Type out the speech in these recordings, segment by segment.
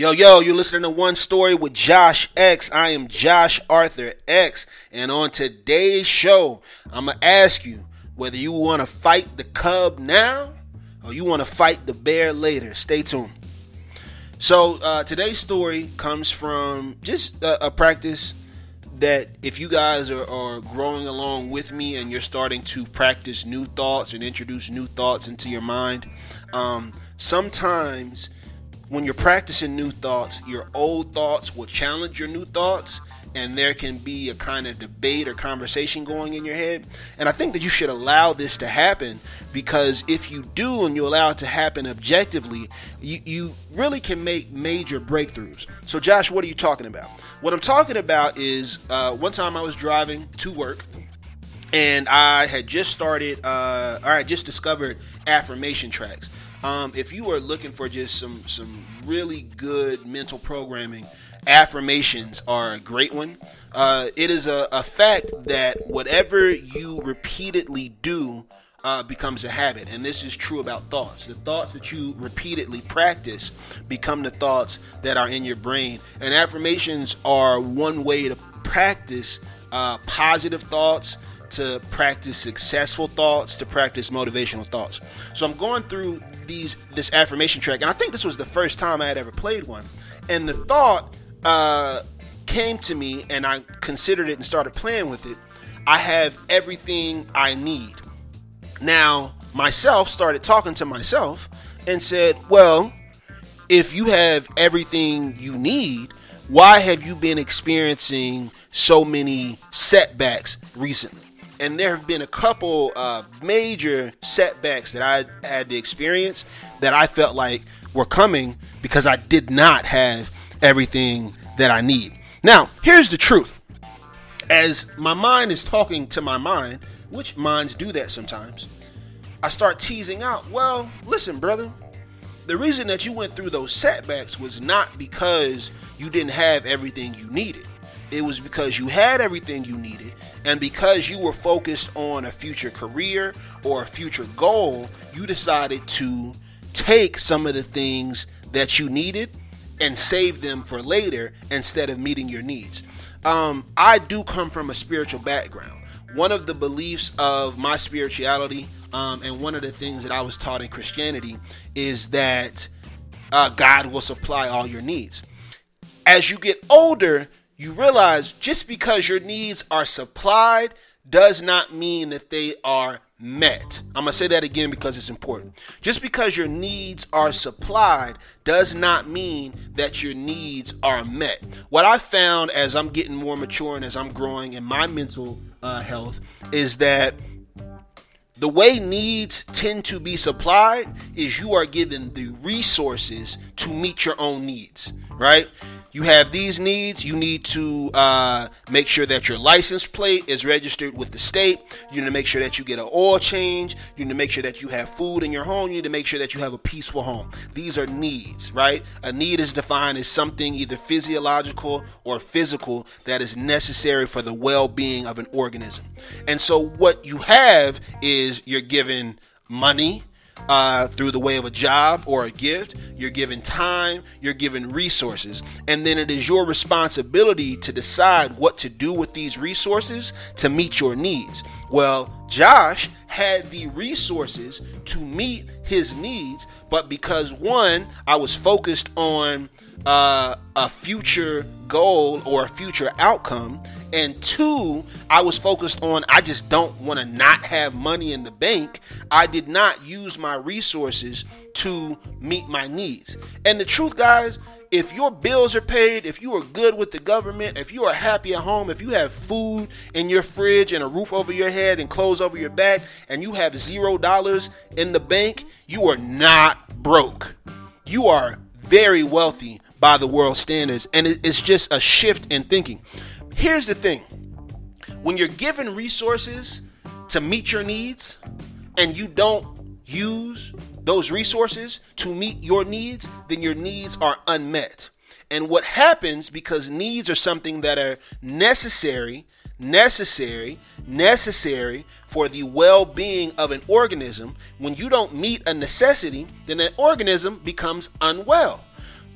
Yo, yo, you're listening to One Story with Josh X. I am Josh Arthur X. And on today's show, I'm going to ask you whether you want to fight the cub now or you want to fight the bear later. Stay tuned. So, uh, today's story comes from just a, a practice that if you guys are, are, growing along with me and you're starting to practice new thoughts and introduce new thoughts into your mind, um, sometimes when you're practicing new thoughts, your old thoughts will challenge your new thoughts, and there can be a kind of debate or conversation going in your head. And I think that you should allow this to happen because if you do and you allow it to happen objectively, you, you really can make major breakthroughs. So, Josh, what are you talking about? What I'm talking about is uh, one time I was driving to work and I had just started, uh, or I just discovered affirmation tracks. Um, if you are looking for just some some really good mental programming, affirmations are a great one. Uh, it is a, a, fact that whatever you repeatedly do uh, becomes a habit, and this is true about thoughts. The thoughts that you repeatedly practice become the thoughts that are in your brain, and affirmations are one way to practice uh, positive thoughts to practice successful thoughts, to practice motivational thoughts. So I'm going through these this affirmation track, and I think this was the first time I had ever played one. And the thought uh, came to me, and I considered it and started playing with it. I have everything I need. Now, myself started talking to myself and said, Well, if you have everything you need, why have you been experiencing so many setbacks recently? And there have been a couple uh, major setbacks that I had to experience that I felt like were coming because I did not have everything that I need. Now, here's the truth. As my mind is talking to my mind, which minds do that sometimes, I start teasing out, well, listen, brother, the reason that you went through those setbacks was not because you didn't have everything you needed. It was because you had everything you needed and because you were focused on a future career or a future goal, you decided to take some of the things that you needed and save them for later instead of meeting your needs. Um, I do come from a spiritual background. One of the beliefs of my spirituality, um, and one of the things that I was taught in Christianity, is that uh, God will supply all your needs. As you get older, you realize just because your needs are supplied does not mean that they are met. I'm going to say that again because it's important. Just because your needs are supplied does not mean that your needs are met. What I found as I'm getting more mature and as I'm growing in my mental uh, health is that the way needs tend to be supplied is you are given the resources to meet your own needs, right? you have these needs. You need to uh, make sure that your license plate is registered with the state. You need to make sure that you get an oil change. You need to make sure that you have food in your home. You need to make sure that you have a peaceful home. These are needs, right? A need is defined as something either physiological or physical that is necessary for the well being of an organism. And so, what you have is you're given money, uh, through the way of a job or a gift. You're given time, you're given resources, and then it is your responsibility to decide what to do with these resources to meet your needs. Well, Josh had the resources to meet his needs, but because one, I was focused on uh, a future goal or a future outcome, and two, I was focused on I just don't want to not have money in the bank. I did not use my resources to meet my needs. And the truth, guys, if your bills are paid, if you are good with the government, if you are happy at home, if you have food in your fridge and a roof over your head and clothes over your back, and you have zero dollars in the bank, you are not broke. You are very wealthy by the world standards. And it's just a shift in thinking. Here's the thing when you're given resources to meet your needs and you don't use those resources to meet your needs, then your needs are unmet. And what happens because needs are something that are necessary, necessary, necessary for the well being of an organism, when you don't meet a necessity, then an organism becomes unwell.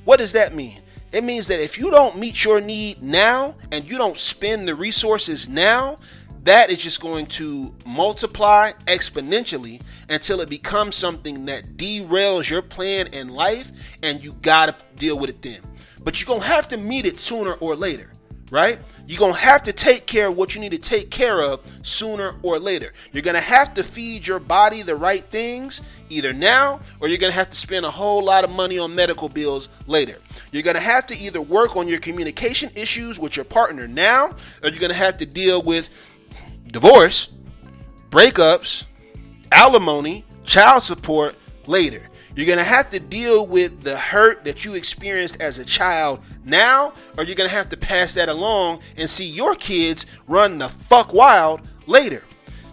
What does that mean? It means that if you don't meet your need now and you don't spend the resources now, that is just going to multiply exponentially until it becomes something that derails your plan in life and you gotta deal with it then. But you're gonna have to meet it sooner or later, right? You're gonna have to take care of what you need to take care of sooner or later. You're gonna have to feed your body the right things either now or you're gonna have to spend a whole lot of money on medical bills later. You're gonna have to either work on your communication issues with your partner now or you're gonna have to deal with divorce, breakups, alimony, child support later. You're going to have to deal with the hurt that you experienced as a child now, or you're going to have to pass that along and see your kids run the fuck wild later.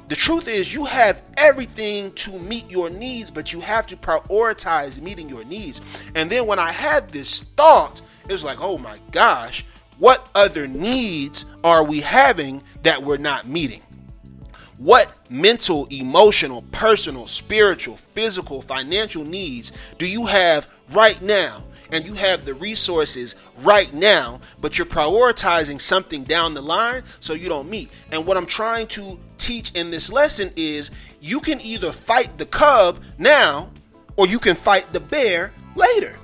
The truth is, you have everything to meet your needs, but you have to prioritize meeting your needs. And then when I had this thought, it was like, oh my gosh, what other needs are we having that we're not meeting? What mental, emotional, personal, spiritual, physical, financial needs do you have right now? And you have the resources right now, but you're prioritizing something down the line so you don't meet. And what I'm trying to teach in this lesson is you can either fight the cub now or you can fight the bear later.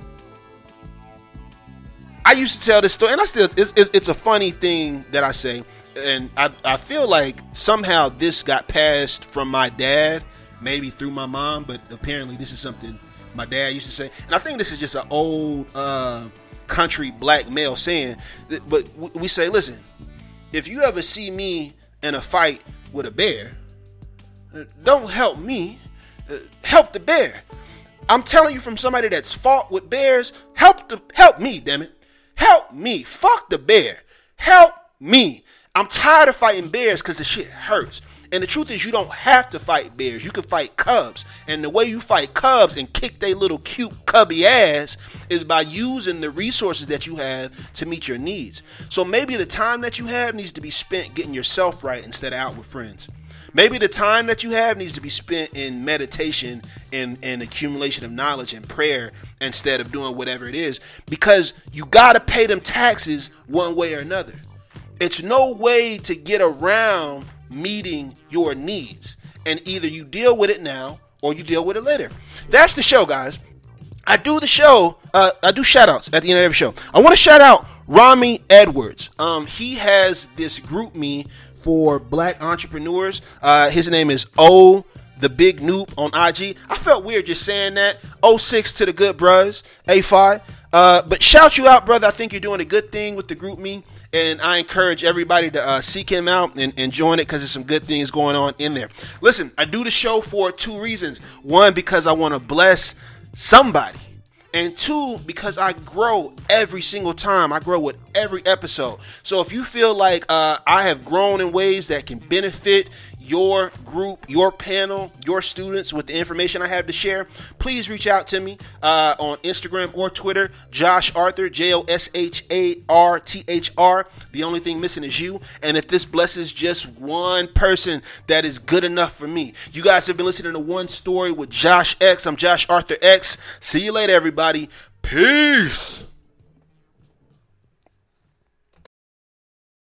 I used to tell this story, and I still, it's, it's, it's a funny thing that I say and I, I feel like somehow this got passed from my dad, maybe through my mom, but apparently this is something my dad used to say. And I think this is just an old uh, country black male saying. But we say, listen, if you ever see me in a fight with a bear, don't help me, uh, help the bear. I'm telling you from somebody that's fought with bears, help the help me, damn it. Help me. Fuck the bear. Help me. I'm tired of fighting bears because the shit hurts. And the truth is, you don't have to fight bears. You can fight cubs. And the way you fight cubs and kick their little cute cubby ass is by using the resources that you have to meet your needs. So maybe the time that you have needs to be spent getting yourself right instead of out with friends. Maybe the time that you have needs to be spent in meditation and, and accumulation of knowledge and prayer instead of doing whatever it is because you got to pay them taxes one way or another. It's no way to get around meeting your needs. And either you deal with it now or you deal with it later. That's the show, guys. I do the show, uh, I do shout outs at the end of every show. I want to shout out Rami Edwards. Um, he has this GroupMe for black entrepreneurs. Uh, his name is O the big noob on IG. I felt weird just saying that. 06 to the good bros, A5. Uh, but shout you out, brother. I think you're doing a good thing with the GroupMe, and I encourage everybody to uh, seek him out and, and join it because there's some good things going on in there. Listen, I do the show for two reasons. One, because I want to bless somebody and two because i grow every single time i grow with every episode so if you feel like uh, i have grown in ways that can benefit your group, your panel, your students with the information I have to share, please reach out to me uh, on Instagram or Twitter. Josh Arthur, J O S H A R T H R. The only thing missing is you. And if this blesses just one person, that is good enough for me. You guys have been listening to One Story with Josh X. I'm Josh Arthur X. See you later, everybody. Peace.